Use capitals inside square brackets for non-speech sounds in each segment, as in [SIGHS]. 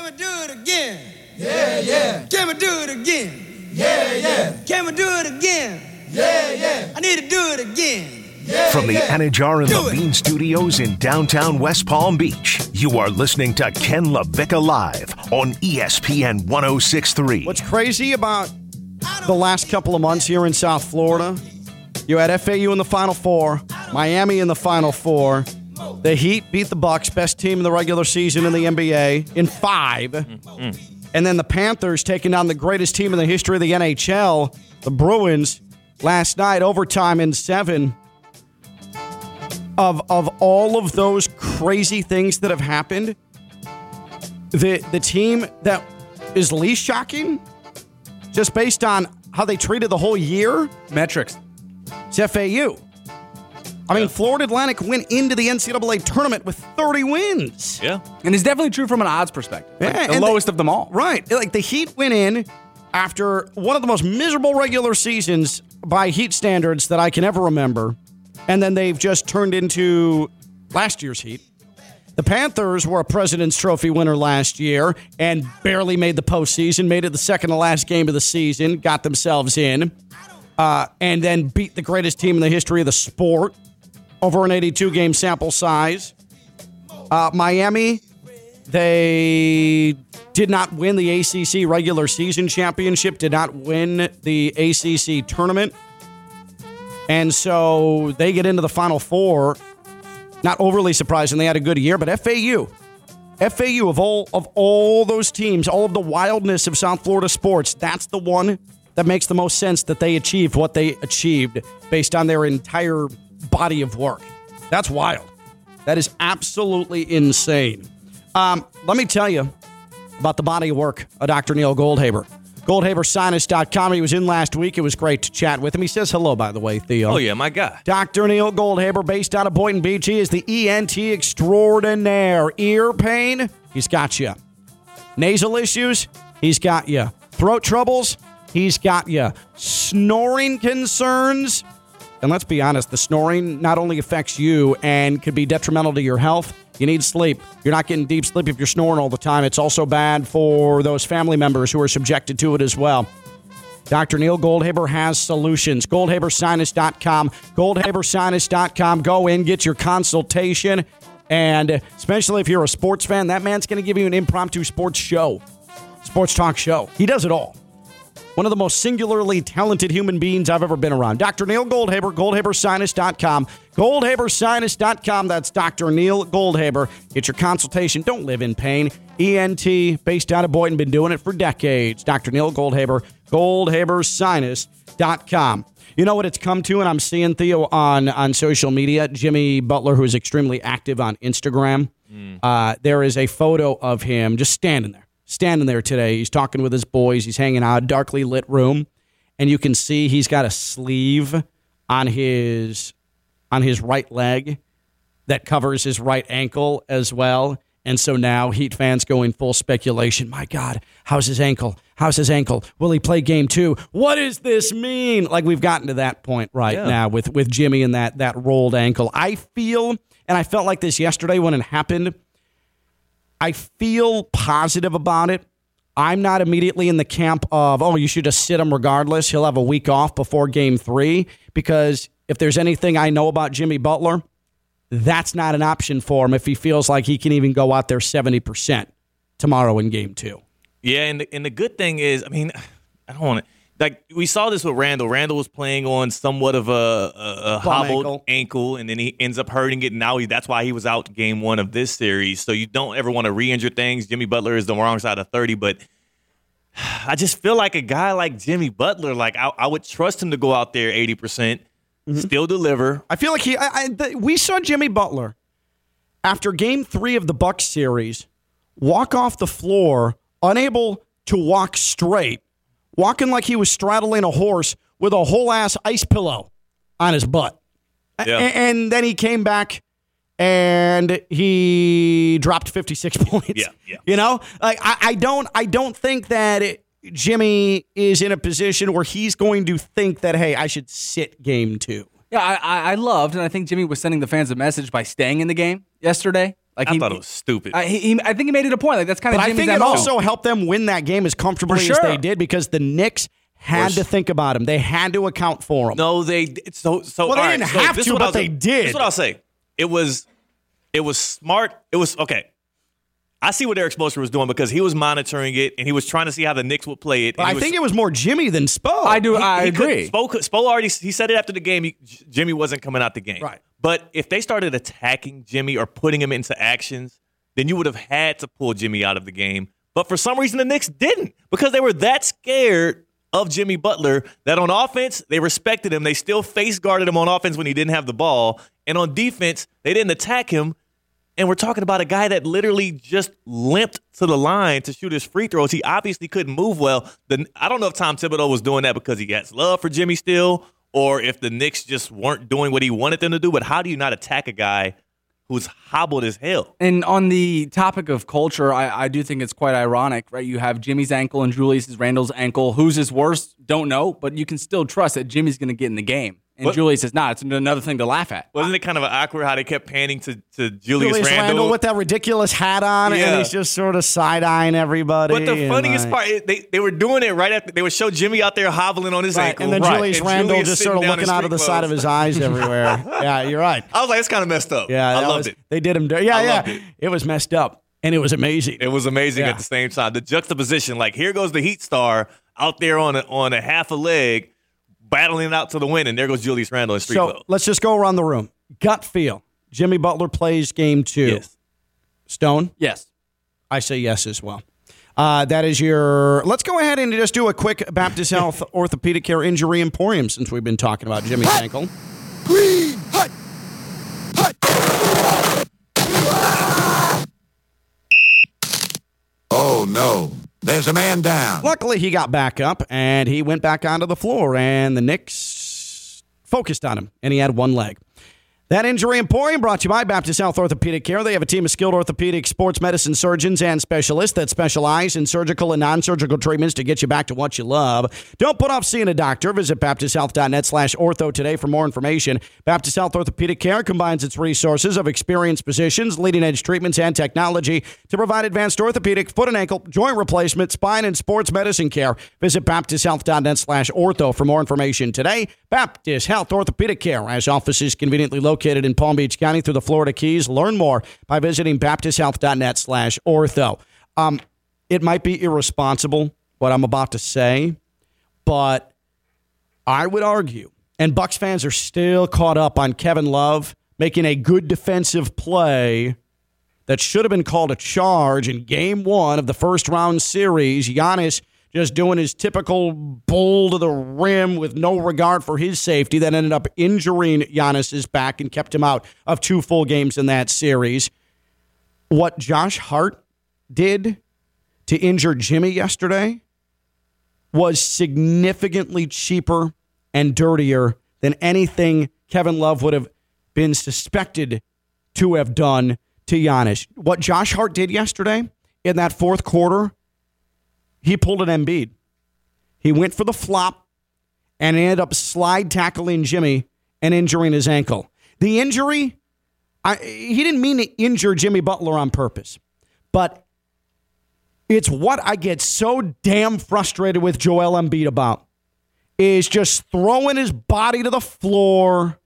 Can we do it again? Yeah, yeah. Can we do it again? Yeah, yeah. Can we do it again? Yeah, yeah. I need to do it again. Yeah, From the Anajar and Levine Studios in downtown West Palm Beach, you are listening to Ken LaVecchia Live on ESPN 1063. What's crazy about the last couple of months here in South Florida? You had FAU in the Final Four, Miami in the Final Four. The Heat beat the Bucks, best team in the regular season in the NBA, in 5 mm-hmm. And then the Panthers taking down the greatest team in the history of the NHL, the Bruins, last night, overtime in seven. Of, of all of those crazy things that have happened, the the team that is least shocking, just based on how they treated the whole year, Metrics. it's FAU. I mean, Florida Atlantic went into the NCAA tournament with 30 wins. Yeah. And it's definitely true from an odds perspective. Like, Yeah, the and lowest of them all. Right. Like the Heat went in after one of the most miserable regular seasons by Heat standards that I can ever remember. And then they've just turned into last year's Heat. The Panthers were a President's Trophy winner last year and barely made the postseason, made it the second to last game of the season, got themselves in, uh, and then beat the greatest team in the history of the sport over an 82 game sample size. Uh, Miami, they did not win the ACC regular season championship, did not win the ACC tournament. And so they get into the Final Four. Not overly surprising. They had a good year, but FAU, FAU of all of all those teams, all of the wildness of South Florida sports, that's the one that makes the most sense that they achieved what they achieved based on their entire body of work. That's wild. That is absolutely insane. Um, let me tell you about the body of work of Dr. Neil Goldhaber. GoldhaberSinus.com. He was in last week. It was great to chat with him. He says hello, by the way, Theo. Oh, yeah, my guy. Dr. Neil Goldhaber, based out of Boynton Beach. He is the ENT extraordinaire. Ear pain, he's got you. Nasal issues, he's got you. Throat troubles, he's got you. Snoring concerns, and let's be honest, the snoring not only affects you and could be detrimental to your health, you need sleep. You're not getting deep sleep if you're snoring all the time. It's also bad for those family members who are subjected to it as well. Dr. Neil Goldhaber has solutions. GoldhaberSinus.com. GoldhaberSinus.com. Go in, get your consultation. And especially if you're a sports fan, that man's going to give you an impromptu sports show, sports talk show. He does it all. One of the most singularly talented human beings I've ever been around. Dr. Neil Goldhaber, GoldhaberSinus.com. GoldhaberSinus.com. That's Dr. Neil Goldhaber. Get your consultation. Don't live in pain. ENT, based out of Boynton, been doing it for decades. Dr. Neil Goldhaber, GoldhaberSinus.com. You know what it's come to, and I'm seeing Theo on, on social media. Jimmy Butler, who is extremely active on Instagram, uh, there is a photo of him just standing there standing there today. He's talking with his boys. He's hanging out, darkly lit room, and you can see he's got a sleeve on his on his right leg that covers his right ankle as well. And so now Heat fans go in full speculation. My God, how's his ankle? How's his ankle? Will he play game two? What does this mean? Like we've gotten to that point right Yeah. now with with Jimmy and that that rolled ankle. I feel, and I felt like this yesterday when it happened. I feel positive about it. I'm not immediately in the camp of, oh, you should just sit him regardless. He'll have a week off before game three. Because if there's anything I know about Jimmy Butler, that's not an option for him if he feels like he can even go out there 70% tomorrow in game two. Yeah, and the, and the good thing is, I mean, [SIGHS] I don't want to. Like we saw this with Randle. Randle was playing on somewhat of a, a, a hobbled ankle. ankle. and then he ends up hurting it. And now he, that's why he was out game one of this series. So you don't ever want to re-injure things. Jimmy Butler is the wrong side of thirty, but [SIGHS] I just feel like a guy like Jimmy Butler, like I, I would trust him to go out there eighty percent, mm-hmm. still deliver. I feel like he. I, I, the, we saw Jimmy Butler after Game Three of the Bucks series walk off the floor, unable to walk straight, walking like he was straddling a horse with a whole ass ice pillow on his butt. A- and then he came back and he dropped 56 [LAUGHS] points. Yeah, yeah. You know, like I, I don't, I don't think that it, Jimmy is in a position where he's going to think that, hey, I should sit game two. Yeah, I, I, I loved, and I think Jimmy was sending the fans a message by staying in the game yesterday. Like I he, thought it was stupid. I, he, he- I think he made it a point. Like that's kind of But I think it MO. also helped them win that game as comfortably For as they did because the Knicks had to think about him. They had to account for him. No, they so so. Well, they all right, didn't so have this is to, what but I'll they did. This is what I'll say. It was, it was smart. It was okay. I see what Erik Spoelstra was doing because he was monitoring it and he was trying to see how the Knicks would play it. But I was- think it was more Jimmy than Spo. I do. he- I he agree. Spo, Spo already he said it after the game. He, Jimmy wasn't coming out the game. Right. But if they started attacking Jimmy or putting him into actions, then you would have had to pull Jimmy out of the game. But for some reason, the Knicks didn't because they were that scared of Jimmy Butler that on offense they respected him. They still face guarded him on offense when he didn't have the ball, and on defense they didn't attack him. And we're talking about a guy that literally just limped to the line to shoot his free throws. He obviously couldn't move well. The, I don't know if Tom Thibodeau was doing that because he has love for Jimmy still, or if the Knicks just weren't doing what he wanted them to do. But how do you not attack a guy who's hobbled as hell? And on the topic of culture, I, I do think it's quite ironic, right? You have Jimmy's ankle and Julius Randle's ankle. Whose is worse? Don't know, but you can still trust that Jimmy's going to get in the game. And What- Julius is not. It's another thing to laugh at. Wasn't it kind of awkward how they kept panning to, to Julius, Julius Randle? Randle with that ridiculous hat on, Yeah. and he's just sort of side eyeing everybody. but the funniest like- part, is they, they were doing it right after they would show Jimmy out there hobbling on his Right, ankle, and then Right. Julius And Randle Julius just sort of looking out of the street side of his eyes [LAUGHS] everywhere. yeah, you're right. I was like, it's kind of messed up. Yeah, I loved was- it. They did him. Dirty. Yeah, I yeah. loved it. It was messed up, and it was amazing. It was amazing Yeah. at the same time. The juxtaposition, like here goes the Heat star out there on a, on a half a leg, battling it out to the win, and there goes Julius Randle in street so clothes. let's just go around the room. Gut feel. Jimmy Butler plays game two. Yes. Stone. Yes. I say yes as well. Uh, that is your. Let's go ahead and just do a quick Baptist [LAUGHS] Health Orthopedic Care Injury Emporium since we've been talking about Jimmy's ankle. Green hut. Hut. Oh no, there's a man down. Luckily, he got back up and he went back onto the floor, and the Knicks focused on him, and he had one leg. That Injury Emporium brought to you by Baptist Health Orthopedic Care. They have a team of skilled orthopedic sports medicine surgeons and specialists that specialize in surgical and non-surgical treatments to get you back to what you love. Don't put off seeing a doctor. Visit baptisthealth.net slash ortho today for more information. Baptist Health Orthopedic Care combines its resources of experienced physicians, leading-edge treatments, and technology to provide advanced orthopedic, foot and ankle, joint replacement, spine, and sports medicine care. Visit baptisthealth.net slash ortho for more information today. Baptist Health Orthopedic Care has offices conveniently located in Palm Beach County through the Florida Keys. Learn more by visiting baptisthealth.net slash ortho. Um, it might be irresponsible what I'm about to say, but I would argue, and Bucks fans are still caught up on Kevin Love making a good defensive play that should have been called a charge in game one of the first round series. Giannis just doing his typical bull to the rim with no regard for his safety that ended up injuring Giannis's back and kept him out of two full games in that series. What Josh Hart did to injure Jimmy yesterday was significantly cheaper and dirtier than anything Kevin Love would have been suspected to have done to Giannis. What Josh Hart did yesterday in that fourth quarter, he pulled an Embiid. He went for the flop and ended up slide tackling Jimmy and injuring his ankle. The injury, I, he didn't mean to injure Jimmy Butler on purpose, but it's what I get so damn frustrated with Joel Embiid about is just throwing his body to the floor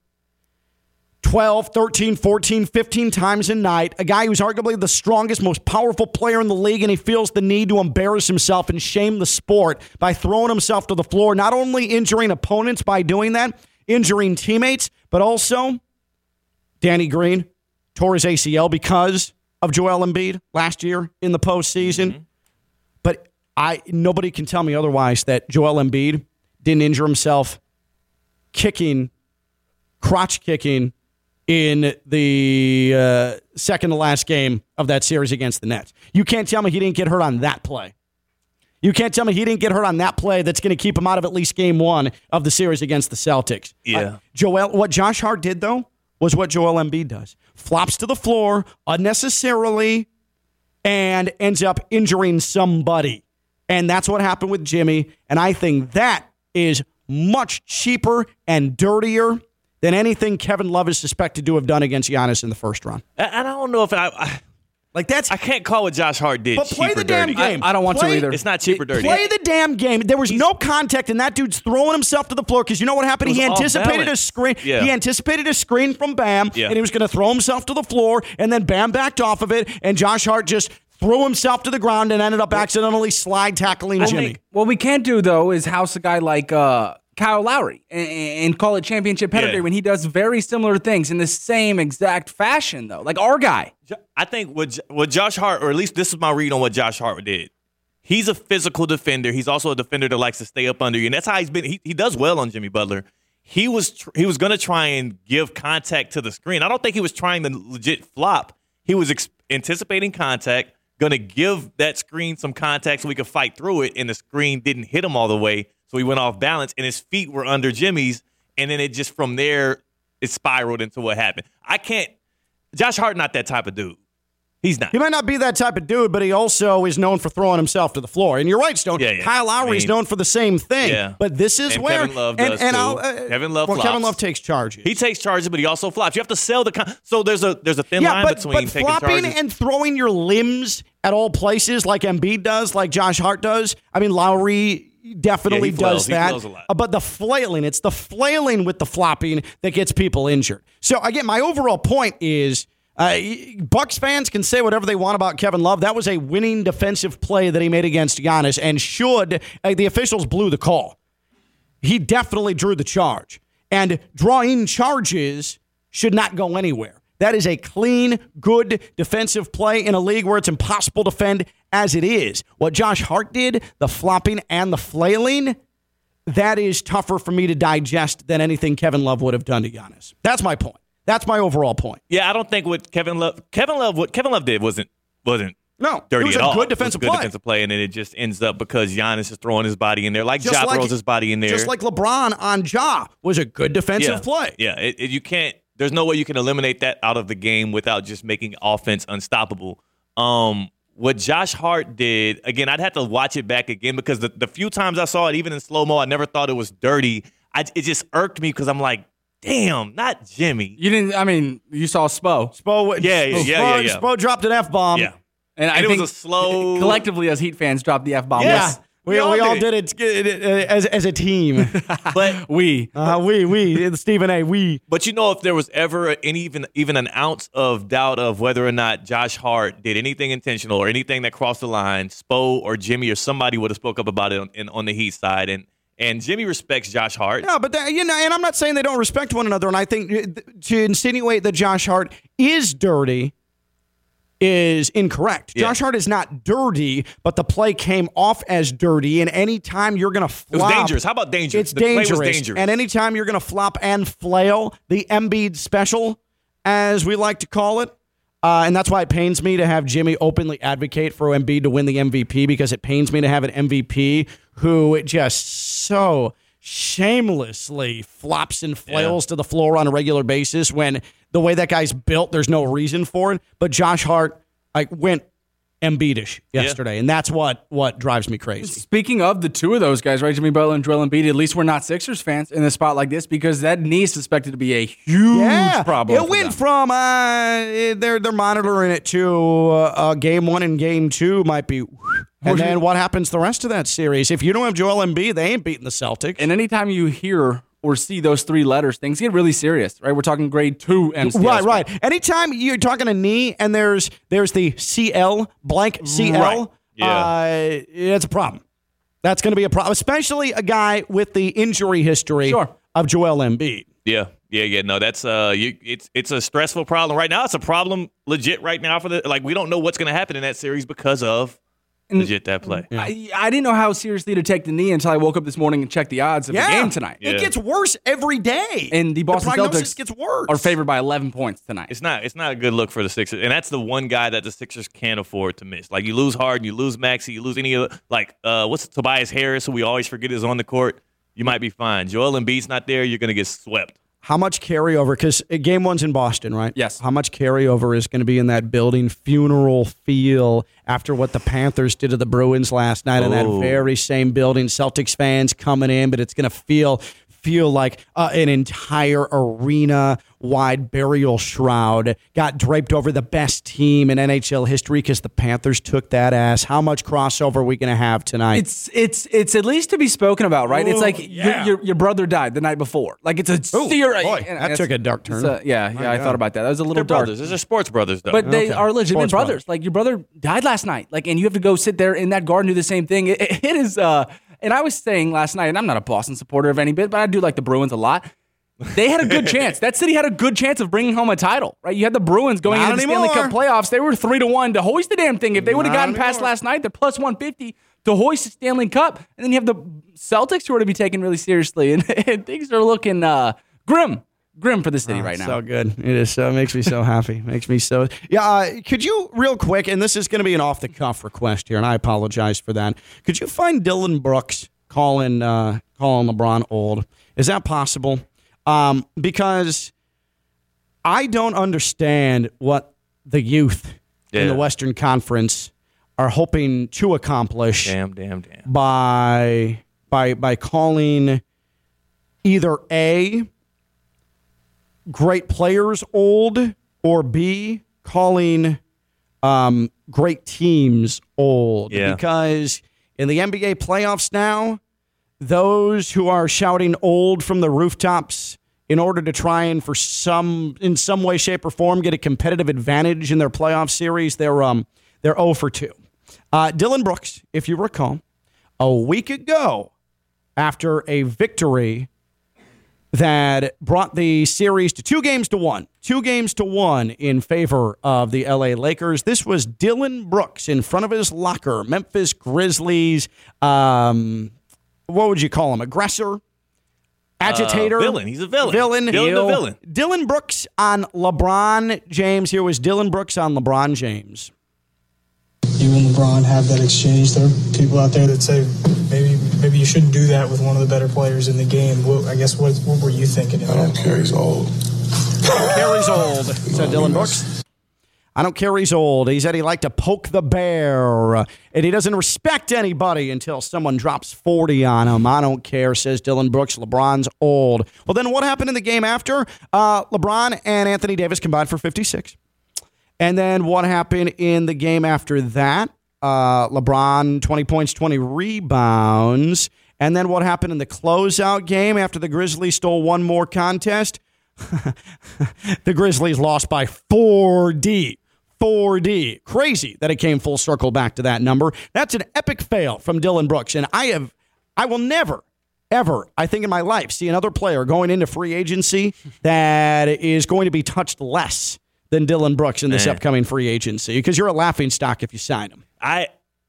12, 13, 14, 15 times a night. A guy who's arguably the strongest, most powerful player in the league, and he feels the need to embarrass himself and shame the sport by throwing himself to the floor, not only injuring opponents by doing that, injuring teammates, but also Danny Green tore his ACL because of Joel Embiid last year in the postseason. Mm-hmm. But I nobody can tell me otherwise that Joel Embiid didn't injure himself kicking, crotch kicking in the uh, second to last game of that series against the Nets. You can't tell me he didn't get hurt on that play. You can't tell me he didn't get hurt on that play that's going to keep him out of at least game one of the series against the Celtics. Yeah. Uh, Joel, what Josh Hart did, though, was what Joel Embiid does flops to the floor unnecessarily and ends up injuring somebody. And that's what happened with Jimmy. And I think that is much cheaper and dirtier than anything Kevin Love is suspected to have done against Giannis in the first round. And I don't know if I, I Like that's I can't call what Josh Hart did. But play cheap or the damn dirty. game. I don't want to Play- either. It's not cheap or dirty. Play the damn game. There was no contact, and that dude's throwing himself to the floor because you know what happened? He anticipated a screen. Yeah. He anticipated a screen from Bam, Yeah. and he was going to throw himself to the floor, and then Bam backed off of it, and Josh Hart just threw himself to the ground and ended up accidentally slide tackling Well, Jimmy. make- what we can't do though is house a guy like uh, Kyle Lowry and, call it championship pedigree Yeah. when he does very similar things in the same exact fashion though. Like our guy. I think what what Josh Hart, or at least this is my read on what Josh Hart did. He's a physical defender. He's also a defender that likes to stay up under you, and that's how he's been. He, he does well on Jimmy Butler. He was tr- he was going to try and give contact to the screen. I don't think he was trying to legit flop. He was ex- anticipating contact, going to give that screen some contact so we could fight through it, and the screen didn't hit him all the way, so he went off balance, and his feet were under Jimmy's, and then it just from there it spiraled into what happened. I can't. Josh Hart not that type of dude. He's not. He might not be that type of dude, but he also is known for throwing himself to the floor. And you're right, Stone. Yeah, yeah. Kyle Lowry is I mean- known for the same thing. Yeah. But this is And where Kevin Love and, does, and too. Uh, Kevin Love Well, Kevin. Love takes charges. He takes charges, but he also flops. You have to sell the con- so there's a there's a thin yeah, line but, between but taking flopping charges. and throwing your limbs at all places like Embiid does, like Josh Hart does. I mean, Lowry definitely Yeah, does that. flails a lot. But the flailing, it's the flailing with the flopping that gets people injured. So again, my overall point is. Uh, Bucks fans can say whatever they want about Kevin Love. That was a winning defensive play that he made against Giannis, and should uh, the officials blew the call he definitely drew the charge. And drawing charges should not go anywhere. That is a clean, good defensive play in a league where it's impossible to defend as it is. What Josh Hart did, the flopping and the flailing, that is tougher for me to digest than anything Kevin Love would have done to Giannis. That's my point. That's my overall point. yeah, I don't think what Kevin Love Kevin Love what Kevin Love did wasn't wasn't No, dirty it was at a all. good It was defensive good play. defensive play, and then it just ends up because Giannis is throwing his body in there, like Just Ja like- throws his body in there. Just like LeBron on Ja was a good defensive yeah, play. Yeah, it, it- you can't. There's no way you can eliminate that out of the game without just making offense unstoppable. Um, what Josh Hart did again, I'd have to watch it back again because the, the few times I saw it, even in slow mo, I never thought it was dirty. I, it just irked me because I'm like, damn, not Jimmy. You didn't I mean, you saw Spo. Spo, Yeah, yeah, yeah, Spo, yeah, yeah. Spo dropped an F bomb. Yeah, And, I And it was a slow- [LAUGHS] collectively as Heat fans dropped the F bomb. Yeah, we, We all we all did did it, uh, as, as a team. [LAUGHS] but We uh, we, we, Stephen A. We. But you know, if there was ever any even even an ounce of doubt of whether or not Josh Hart did anything intentional or anything that crossed the line, Spo or Jimmy or somebody would have spoke up about it on, in, on the Heat side, and and Jimmy respects Josh Hart. No, but that, you know, and I'm not saying they don't respect one another. And I think uh, to insinuate that Josh Hart is dirty is incorrect. Yeah. Josh Hart is not dirty, but the play came off as dirty. And anytime you're going to It was dangerous. How about dangerous? It's The play was dangerous. dangerous. And anytime you're going to flop and flail, the Embiid special, as we like to call it. Uh, and that's why it pains me to have Jimmy openly advocate for Embiid to win the MVP because it pains me to have an MVP who just so shamelessly flops and flails to the floor on a regular basis when the way that guy's built, there's no reason for it. But Josh Hart like went Embiidish yesterday, and that's what what drives me crazy. Speaking of the two of those guys, right, Jimmy Butler and Joel Embiid, at least we're not Sixers fans in a spot like this because that knee is suspected to be a huge problem. It went them. from uh, they're they're monitoring it to uh, uh, game one and game two might be, and then what happens the rest of that series? If you don't have Joel Embiid, they ain't beating the Celtics. And anytime you hear or see those three letters, things get really serious, right? We're talking grade two MCS. Right, right. Anytime you're talking a knee and there's there's the CL blank CL, Right. Yeah. uh, it's a problem. That's going to be a problem, especially a guy with the injury history Sure. of Joel Embiid. Yeah, yeah, yeah. No, that's uh, you, it's it's a stressful problem right now. It's a problem legit right now for the like. We don't know what's going to happen in that series because of legit that play. I, I didn't know how seriously to take the knee until I woke up this morning and checked the odds of the game tonight. It gets worse every day. And the Boston prognosis Celtics gets worse. are favored by 11 points tonight. It's not it's not a good look for the Sixers, and that's the one guy that the Sixers can't afford to miss. Like you lose Harden, you lose Maxey, you lose any of the, like uh, what's Tobias Harris, who we always forget is on the court. You might be fine. Joel Embiid's not there. You're going to get swept. How much carryover? Because uh, game one's in Boston, right? Yes. How much carryover is going to be in that building funeral feel after what the Panthers did to the Bruins last night in that Oh. very same building? Celtics fans coming in, but it's going to feel feel like uh, an entire arena wide burial shroud got draped over the best team in NHL history because the Panthers took that ass. How much crossover are we going to have tonight? It's it's it's at least to be spoken about, right? it's like yeah. your, your your brother died the night before. Like it's a Ooh, serious. boy, and that took a dark turn. a- yeah, yeah, I thought about that. That was a little They're dark. brothers. These are sports brothers, though. But they Okay. are legitimate Sports brothers. brothers. Like your brother died last night. Like, and you have to go sit there in that garden do the same thing. It, it is. uh And I was saying last night, and I'm not a Boston supporter of any bit, but I do like the Bruins a lot. They had a good [LAUGHS] chance. That city had a good chance of bringing home a title, right? You had the Bruins going Not into the Stanley Cup anymore. playoffs. They were three to one to hoist the damn thing. If they would have gotten past last night, they're plus one fifty to hoist the Stanley Cup. And then you have the Celtics who are to be taken really seriously, and, [LAUGHS] and things are looking uh, grim, grim for the city right now. So good. It is so it makes me so happy. [LAUGHS] Makes me so yeah. Uh, could you real quick? And this is going to be an off the cuff request here, and I apologize for that. Could you find Dillon Brooks calling uh, calling LeBron old? Is that possible? Um, because I don't understand what the youth in the Western Conference are hoping to accomplish damn, damn, damn. by by by calling either a great players old or b calling um, great teams old Yeah. because in the NBA playoffs now those who are shouting old from the rooftops in order to try and for some in some way shape or form get a competitive advantage in their playoff series they're um they're 0 for 2 uh, Dillon Brooks if you recall a week ago after a victory that brought the series to two games to one. Two games to one in favor of the LA Lakers. This was Dillon Brooks in front of his locker, Memphis Grizzlies. Um, what would you call him? Aggressor? Agitator? Uh, villain. He's a villain. Villain. Heel. villain. Dillon Brooks on LeBron James. Here was Dillon Brooks on LeBron James. You and LeBron have that exchange. There are people out there that say maybe maybe you shouldn't do that with one of the better players in the game. What, I guess what what were you thinking? I don't care. He's old. Carries old, said Dillon Brooks. I don't care he's old. He said he liked to poke the bear. And he doesn't respect anybody until someone drops 40 on him. I don't care, says Dillon Brooks. LeBron's old. Well, then what happened in the game after? Uh, LeBron and Anthony Davis combined for 56. And then what happened in the game after that? Uh, LeBron, 20 points, 20 rebounds. And then what happened in the closeout game after the Grizzlies stole one more contest? [LAUGHS] the Grizzlies lost by 4D. 4D. Crazy that it came full circle back to that number. That's an epic fail from Dillon Brooks. And I have, I will never, ever, I think in my life, see another player going into free agency that is going to be touched less than Dillon Brooks in this Man. upcoming free agency because you're a laughing stock if you sign him. I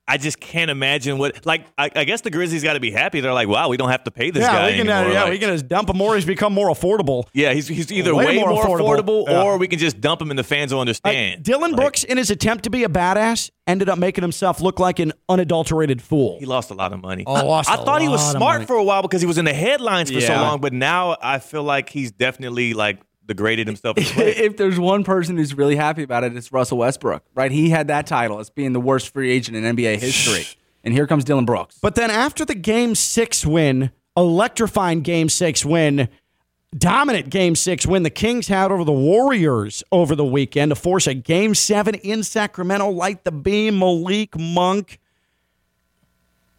I just can't imagine what like I, I guess the Grizzlies got to be happy. They're like, wow, we don't have to pay this yeah, guy we can, uh, yeah, Like, we can just dump him more. He's become more affordable. yeah, he's he's either Way way, more more, affordable. affordable, Yeah. or we can just dump him and the fans will Like, understand. Dillon Like, Brooks, in his attempt to be a badass, ended up making himself look like an unadulterated fool. He lost a lot of money. Oh, lost I, thought he was smart money. for a while because he was in the headlines for so long, but now I feel like he's definitely like degraded himself. as a player. [LAUGHS] if there's one person who's really happy about it, it's Russell Westbrook, right? He had that title as being the worst free agent in NBA history. And here comes Dillon Brooks. But then after the game six win, electrifying game six win, dominant game six win the Kings had over the Warriors over the weekend to force a game seven in Sacramento, light the beam, Malik Monk.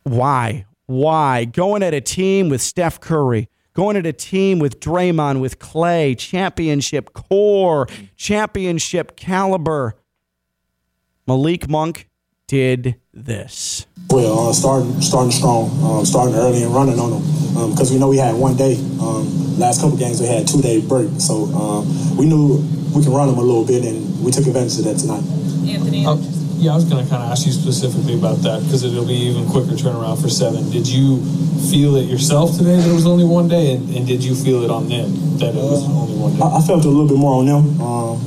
Why? Why? Going at a team with Steph Curry, going at a team with Draymond, with Clay, championship core, championship caliber. Malik Monk did this. Well, uh, starting starting strong, um, starting early and running on them because we know we had one day. Um, last couple games we had two day break, so um, we knew we can run them a little bit, and we took advantage of that tonight. Anthony. Uh, yeah, I was going to kind of ask you specifically about that because it'll be even quicker turnaround for seven. Did you feel it yourself today that it was only one day, and, and did you feel it on them that it was only one day? I, I felt a little bit more on them. Um,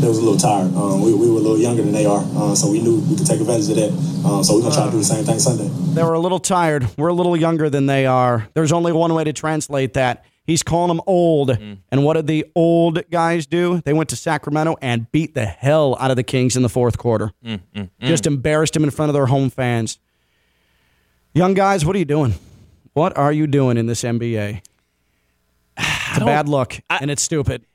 they was a little tired. Um, we, we were a little younger than they are, uh, so we knew we could take advantage of that. Um, so we're gonna try to do the same thing Sunday. They were a little tired. We're a little younger than they are. There's only one way to translate that. He's calling them old. Mm. And what did the old guys do? They went to Sacramento and beat the hell out of the Kings in the fourth quarter. Mm, mm, Just embarrassed them in front of their home fans. Young guys, what are you doing? What are you doing in this NBA? [SIGHS] It's a bad look, and it's stupid.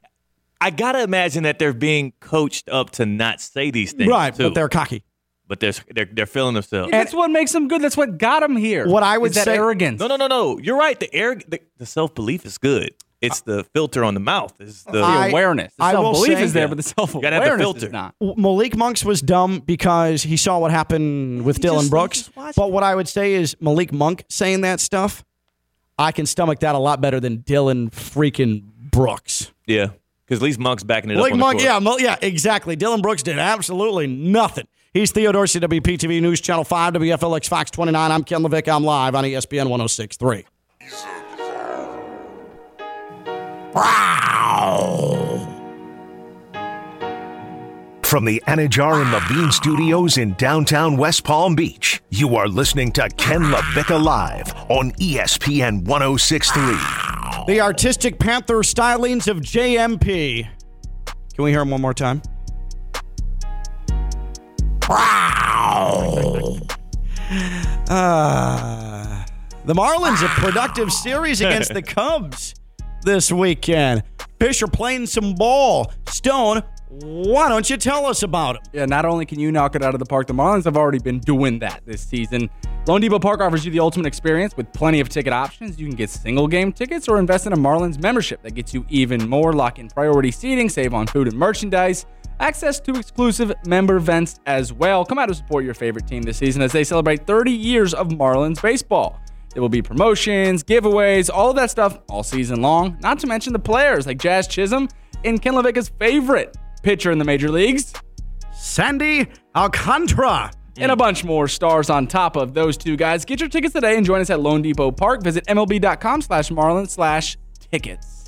I gotta imagine that they're being coached up to not say these things, Right, too. but they're cocky. But they're they're, they're feeling themselves. that's what makes them good. That's what got them here. What I would is that say- arrogance. no, no, no, no. You're right. The air, the, the self belief is good. It's the filter on the mouth. Is the the awareness. The I will self belief say- is there, Yeah. but the self gotta have the awareness is not. Malik Monks was dumb because he saw what happened with Dillon just- Brooks. he just watched But what I would say is Malik Monk saying that stuff, I can stomach that a lot better than Dillon freaking Brooks. yeah. Because at least Monk's backing it Malik up. On the Monk, court. yeah, yeah, exactly. Dillon Brooks did absolutely nothing. He's Theo Dorsey, WPTV News Channel 5, WFLX Fox 29. I'm Ken Levick. I'm live on ESPN 1063. From the Anajar and Levine Studios in downtown West Palm Beach, you are listening to Ken LaVecchia Live on ESPN 1063. The artistic Panther stylings of JMP. Can we hear him one more time? Ah. the Marlins a productive series against the [LAUGHS] Cubs this weekend. Fisher playing some ball. Stone, why don't you tell us about him? Yeah, not only can you knock it out of the park, the Marlins have already been doing that this season. loanDepot Park offers you the ultimate experience with plenty of ticket options. You can get single game tickets or invest in a Marlins membership that gets you even more. Lock in priority seating, save on food and merchandise, access to exclusive member events as well. Come out to support your favorite team this season as they celebrate 30 years of Marlins baseball. There will be promotions, giveaways, all of that stuff all season long. Not to mention the players like Jazz Chisholm and Ken LaVecchia's favorite pitcher in the major leagues, Sandy Alcantara. and a bunch more stars on top of those two guys. Get your tickets today and join us at loanDepot Park. Visit MLB.com slash Marlin slash tickets.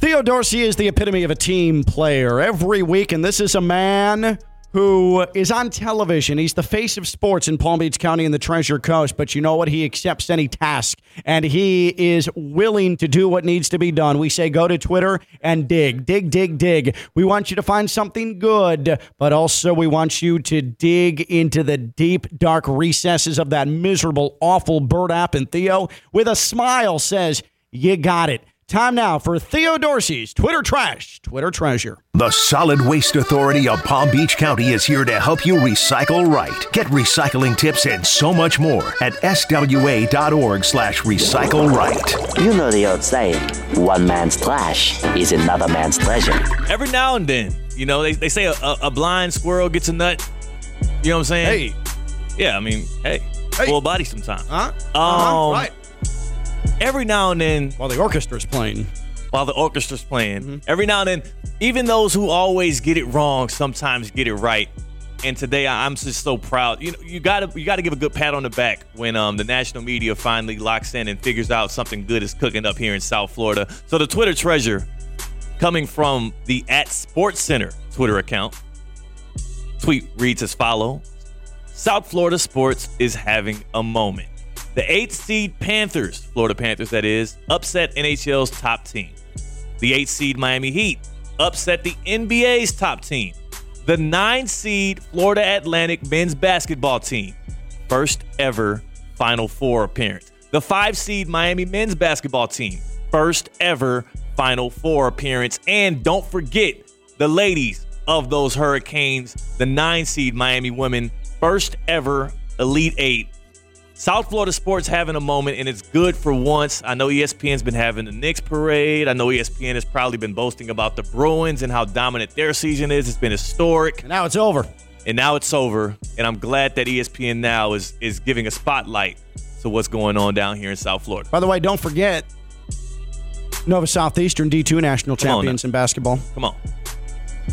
Theo Dorsey is the epitome of a team player every week, and this is a man who is on television. He's the face of sports in Palm Beach County and the Treasure Coast, but you know what? He accepts any task, and he is willing to do what needs to be done. We say go to Twitter and dig, dig, dig, dig. We want you to find something good, but also we want you to dig into the deep, dark recesses of that miserable, awful bird app. And Theo, with a smile, says, You got it. Time now for Theo Dorsey's Twitter Trash, Twitter Treasure. The Solid Waste Authority of Palm Beach County is here to help you recycle right. Get recycling tips and so much more at swa.org slash recycle right. You know the old saying, one man's trash is another man's treasure. Every now and then, you know, they, they say a, a, a blind squirrel gets a nut. You know what I'm saying? Hey. Yeah, I mean, hey, Hey. full body sometimes. Huh? Um, right. Every now and then, While the orchestra's playing. while the orchestra's playing, Mm-hmm. every now and then, even those who always get it wrong sometimes get it right. And today, I'm just so proud. You know, you gotta you gotta give a good pat on the back when um, the national media finally locks in and figures out something good is cooking up here in South Florida. So the Twitter treasure, coming from the at Sports Center Twitter account, tweet reads as follow: South Florida sports is having a moment. The eight seed Panthers, Florida Panthers, that is, upset NHL's top team. The eight seed Miami Heat upset the NBA's top team. The nine seed Florida Atlantic men's basketball team, first ever Final Four appearance. The five seed Miami men's basketball team, first ever Final Four appearance. And don't forget the ladies of those Hurricanes, the nine seed Miami women, first ever Elite Eight South Florida sports having a moment, and it's good for once. I know ESPN's been having the Knicks parade. I know ESPN has probably been boasting about the Bruins and how dominant their season is. It's been historic, And now it's over. and now it's over. And I'm glad that ESPN now is is giving a spotlight to what's going on down here in South Florida. By the way, don't forget Nova Southeastern D2 national Come champions in basketball. Come on,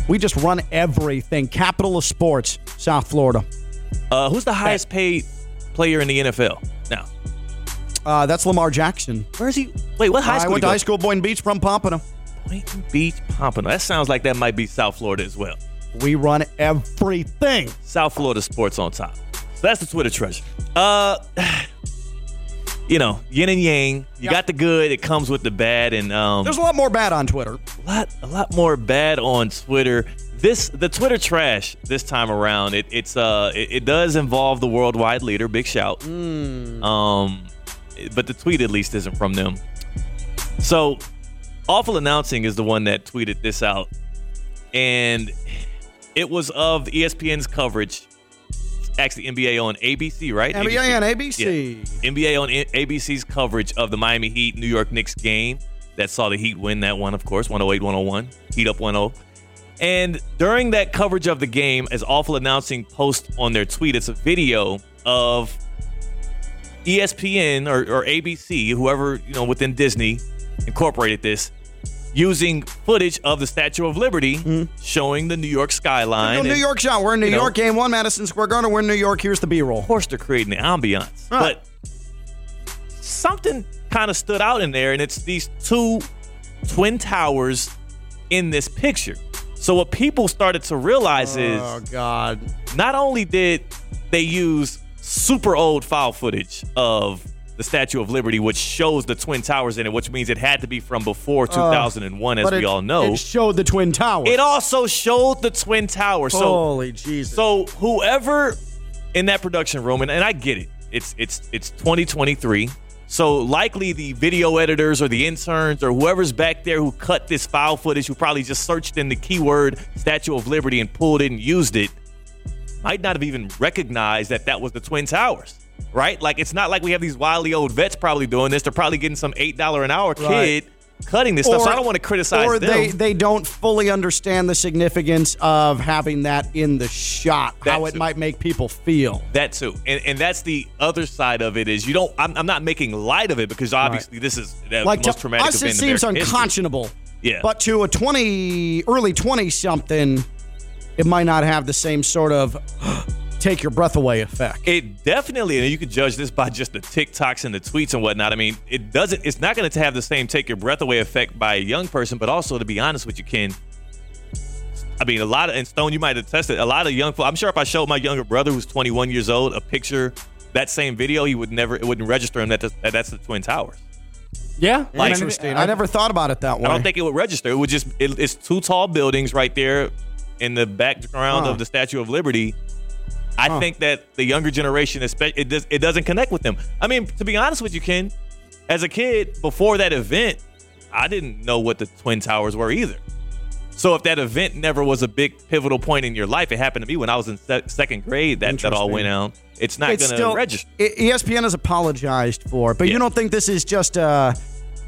We just run everything. Capital of sports, South Florida. uh, who's the highest paid player in the NFL now? Uh, that's Lamar Jackson. Where's he? Wait, what high school? I went to high school, Boynton Beach from Pompano. Boynton Beach, Pompano. That sounds like that might be South Florida as well. We run everything. South Florida sports on top. So that's the Twitter treasure. Uh, [SIGHS] you know, yin and yang. You Yep. got the good, it comes with the bad, and um, There's a lot more bad on Twitter. a lot, a lot more bad on Twitter. This the Twitter trash this time around. It it's uh it, it does involve the worldwide leader. Big shout. Um, but the tweet at least isn't from them. So Awful Announcing is the one that tweeted this out. And it was of ESPN's coverage. Actually, NBA on ABC, right? NBA on ABC. Yeah. NBA on ABC's coverage of the Miami Heat New York Knicks game that saw the Heat win that one, of course, 108 101. Heat up 1 0. And during that coverage of the game, as Awful Announcing post on their tweet, it's a video of ESPN or, or ABC, whoever, you know, within Disney incorporated this, using footage of the Statue of Liberty hmm. showing the New York skyline. New and- York shot. We're in New you know, York, game one, Madison Square Garden. We're in New York. Here's the B-roll. Of course, they're creating the ambiance. Right. But something kind of stood out in there, and it's these two twin towers in this picture. So what people started to realize oh, is Oh God. not only did they use super old file footage of the Statue of Liberty, which shows the twin towers in it, which means it had to be from before 2001, as we it- all know. it showed the twin towers. It also showed the twin towers. So Holy Jesus. so whoever in that production room, and, and I get it, it's it's it's 2023. So likely the video editors or the interns or whoever's back there who cut this file footage, who probably just searched in the keyword Statue of Liberty and pulled it and used it, might not have even recognized that that was the Twin Towers. Right? Like it's not like we have these wily old vets probably doing this. They're probably getting some eight dollar an hour Right. Cutting this stuff. So I don't want to criticize or them. they they don't fully understand the significance of having that in the shot, how That it might make people feel. That too, and and that's the other side of it is you don't. I'm, I'm not making light of it because obviously this is the Like most traumatic us, it event in seems American history. unconscionable. Yeah. But to a twenty, early twenty something, it might not have the same sort of take your breath away effect. It definitely, and you could judge this by just the TikToks and the tweets and whatnot. I mean, it doesn't. It's not going to have the same take your breath away effect by a young person, but also to be honest with you, Ken. I mean, a lot of and Stone, you might have tested a lot of young. I'm sure if I showed my younger brother, who's 21 years old, a picture that same video, he would never. It wouldn't register him that, the, that that's the Twin Towers. Yeah, Like- Interesting. I, never thought about it that way. I don't think it would register. It would just. It, it's two tall buildings right there in the background Huh. of the Statue of Liberty. I Huh. think that the younger generation, espe- it does, it doesn't connect with them. I mean, to be honest with you, Ken, as a kid before that event, I didn't know what the Twin Towers were either. So if that event never was a big pivotal point in your life, it happened to me when I was in se- second grade. That that all went out. It's not going to register. ESPN has apologized for, but you don't think this is just uh,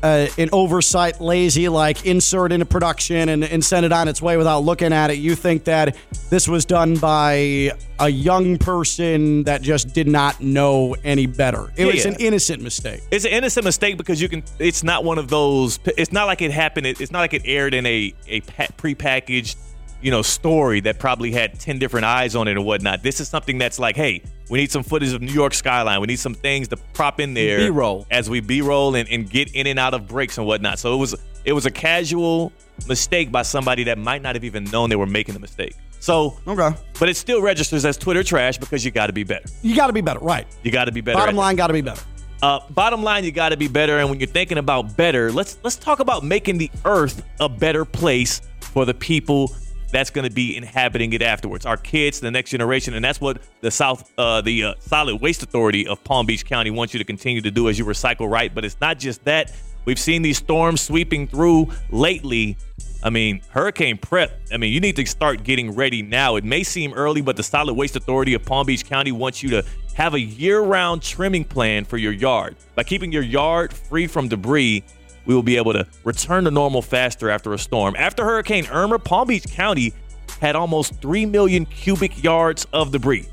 uh, an oversight, lazy, like insert into production and, and send it on its way without looking at it. You think that this was done by a young person that just did not know any better? It Yeah, was yeah. an innocent mistake. It's an innocent mistake because you can. It's not one of those. It's not like it happened. It's not like it aired in a a pa- prepackaged, you know, story that probably had ten different eyes on it or whatnot. This is something that's like, hey, we need some footage of New York skyline. We need some things to prop in there, B-roll. as we b-roll and, and get in and out of breaks and whatnot. So it was it was a casual mistake by somebody that might not have even known they were making a mistake. So, Okay. but it still registers as Twitter trash because you got to be better. You got to be better, right? You got to be better. Bottom line, got to be better. Uh, bottom line, you got to be better. And when you're thinking about better, let's let's talk about making the earth a better place for the people that's going to be inhabiting it afterwards. Our kids, the next generation, and that's what the South, uh, the uh, Solid Waste Authority of Palm Beach County wants you to continue to do as you recycle right. But it's not just that. We've seen these storms sweeping through lately. I mean, hurricane prep. I mean, you need to start getting ready now. It may seem early, but the Solid Waste Authority of Palm Beach County wants you to have a year round trimming plan for your yard. By keeping your yard free from debris, we will be able to return to normal faster after a storm. After Hurricane Irma, Palm Beach County had almost 3 million cubic yards of debris.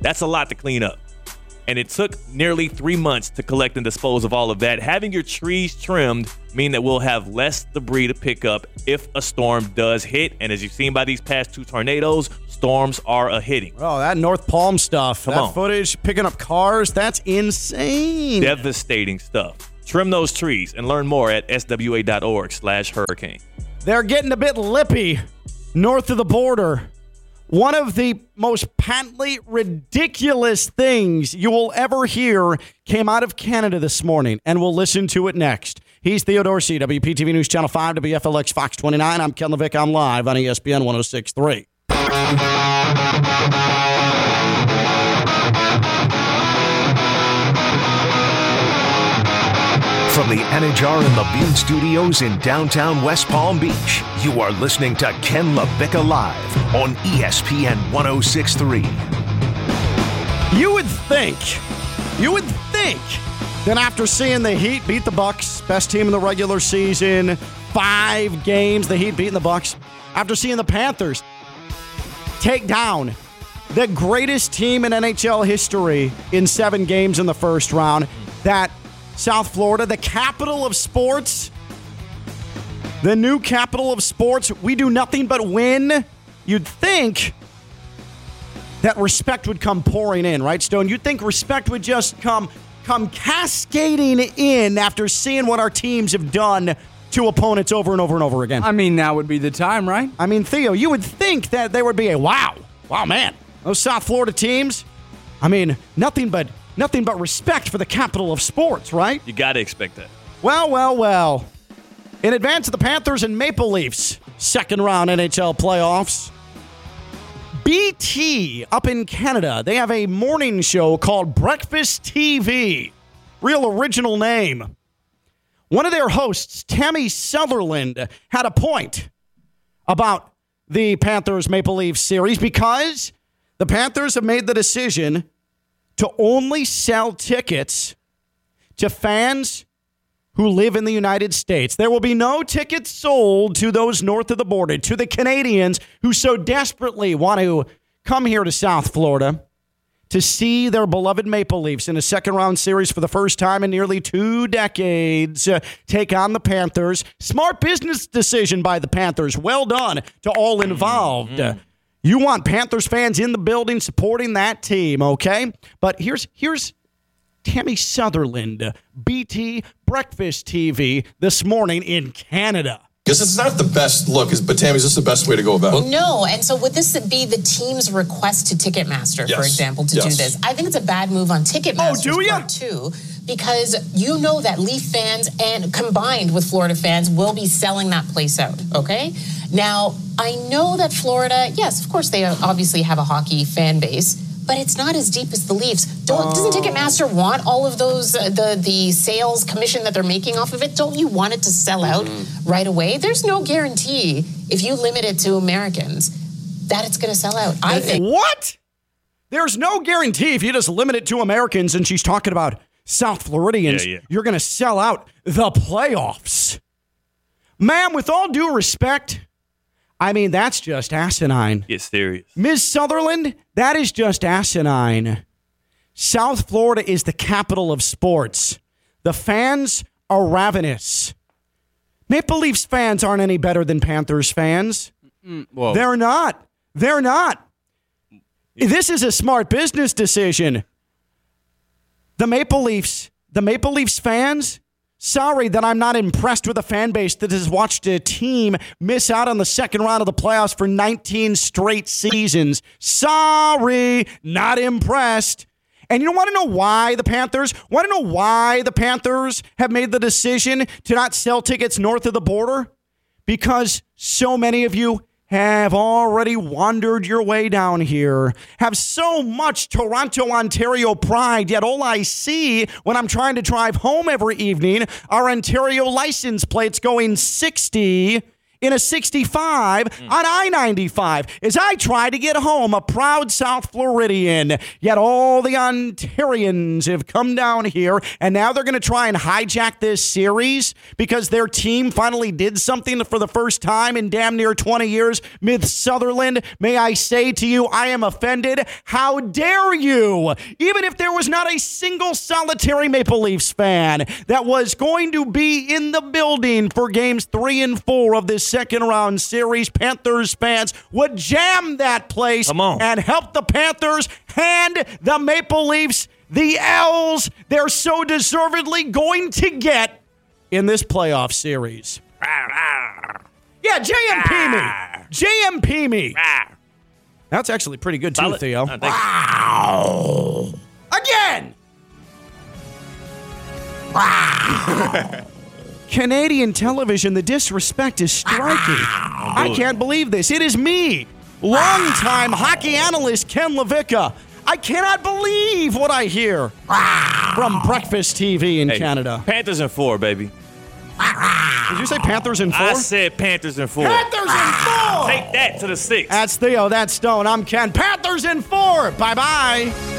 That's a lot to clean up. And it took nearly three months to collect and dispose of all of that. Having your trees trimmed mean that we'll have less debris to pick up if a storm does hit. And as you've seen by these past two tornadoes, storms are a hitting. Oh, that North Palm stuff, Come that on. footage, picking up cars, that's insane. Devastating stuff. Trim those trees and learn more at swa.org slash hurricane. They're getting a bit lippy north of the border. One of the most patently ridiculous things you will ever hear came out of Canada this morning, and we'll listen to it next. He's Theo Dorsey. WPTV News Channel 5, WFLX Fox 29. I'm Ken Levick. I'm live on ESPN 1063. From the Anajar and the Levine Studios in downtown West Palm Beach, you are listening to Ken LaVecchia Live on ESPN 1063. You would think, you would think that after seeing the Heat beat the Bucks, best team in the regular season, five games, the Heat beating the Bucks, after seeing the Panthers take down the greatest team in NHL history in seven games in the first round, that South Florida, the capital of sports, the new capital of sports, we do nothing but win. You'd think that respect would come pouring in, right, Stone? You'd think respect would just come come cascading in after seeing what our teams have done to opponents over and over and over again. I mean, now would be the time, right? I mean, Theo, you would think that there would be a wow, wow, man. Those South Florida teams. I mean, nothing but nothing but respect for the capital of sports, right? You got to expect that. Well, well, well. In advance of the Panthers and Maple Leafs second round NHL playoffs, BT up in Canada, they have a morning show called Breakfast TV. Real original name. One of their hosts, Tammy Sutherland, had a point about the Panthers Maple Leafs series because the Panthers have made the decision to only sell tickets to fans who live in the United States. There will be no tickets sold to those north of the border, to the Canadians who so desperately want to come here to South Florida to see their beloved Maple Leafs in a second round series for the first time in nearly two decades uh, take on the Panthers. Smart business decision by the Panthers. Well done to all involved. Uh, you want Panthers fans in the building supporting that team, okay? But here's here's Tammy Sutherland, BT Breakfast TV this morning in Canada. Because it's not the best look, is- but Tammy, is this the best way to go about it? No, and so would this be the team's request to Ticketmaster, for example, to do this? I think it's a bad move on Ticketmaster's Oh, do ya? part too, because you know that Leaf fans and combined with Florida fans will be selling that place out. Okay, now I know that Florida, yes, of course they obviously have a hockey fan base. But it's not as deep as the Leafs. Don't, Doesn't Ticketmaster want all of those uh, the the sales commission that they're making off of it? Don't you want it to sell out right away? There's no guarantee if you limit it to Americans that it's going to sell out. I think. What? There's no guarantee if you just limit it to Americans and she's talking about South Floridians, Yeah, yeah. you're going to sell out the playoffs. Ma'am, with all due respect, I mean, that's just asinine. Get serious. Ms. Sutherland, that is just asinine. South Florida is the capital of sports. The fans are ravenous. Maple Leafs fans aren't any better than Panthers fans. They're not. They're not. This is a smart business decision. The Maple Leafs, the Maple Leafs fans, sorry that I'm not impressed with a fan base that has watched a team miss out on the second round of the playoffs for 19 straight seasons. Sorry, not impressed. And you want to know why the Panthers? Want to know why the Panthers have made the decision to not sell tickets north of the border? because so many of you have already wandered your way down here, have so much Toronto, Ontario pride, yet all I see when I'm trying to drive home every evening are Ontario license plates going 60 in a 65 mm. on I 95 as I try to get home, a proud South Floridian. Yet all the Ontarians have come down here, and now they're going to try and hijack this series because their team finally did something for the first time in damn near 20 years. Myth Sutherland, may I say to you, I am offended. How dare you? Even if there was not a single solitary Maple Leafs fan that was going to be in the building for games three and four of this second round series, Panthers fans would jam that place Come on. and help the Panthers hand the Maple Leafs the L's they're so deservedly going to get in this playoff series. Yeah, JMP me. JMP me. That's actually pretty good too, Solid. Theo. Oh, thank you. Again. [LAUGHS] Canadian television, the disrespect is striking. I can't believe this. It is me, longtime hockey analyst Ken LaVecchia. I cannot believe what I hear. from Breakfast TV in Hey, Canada. Panthers in four, baby. Did you say Panthers in four? I said Panthers in four. Panthers in four! Take that to the six. That's Theo. That's Stone. I'm Ken. Panthers in four. Bye bye.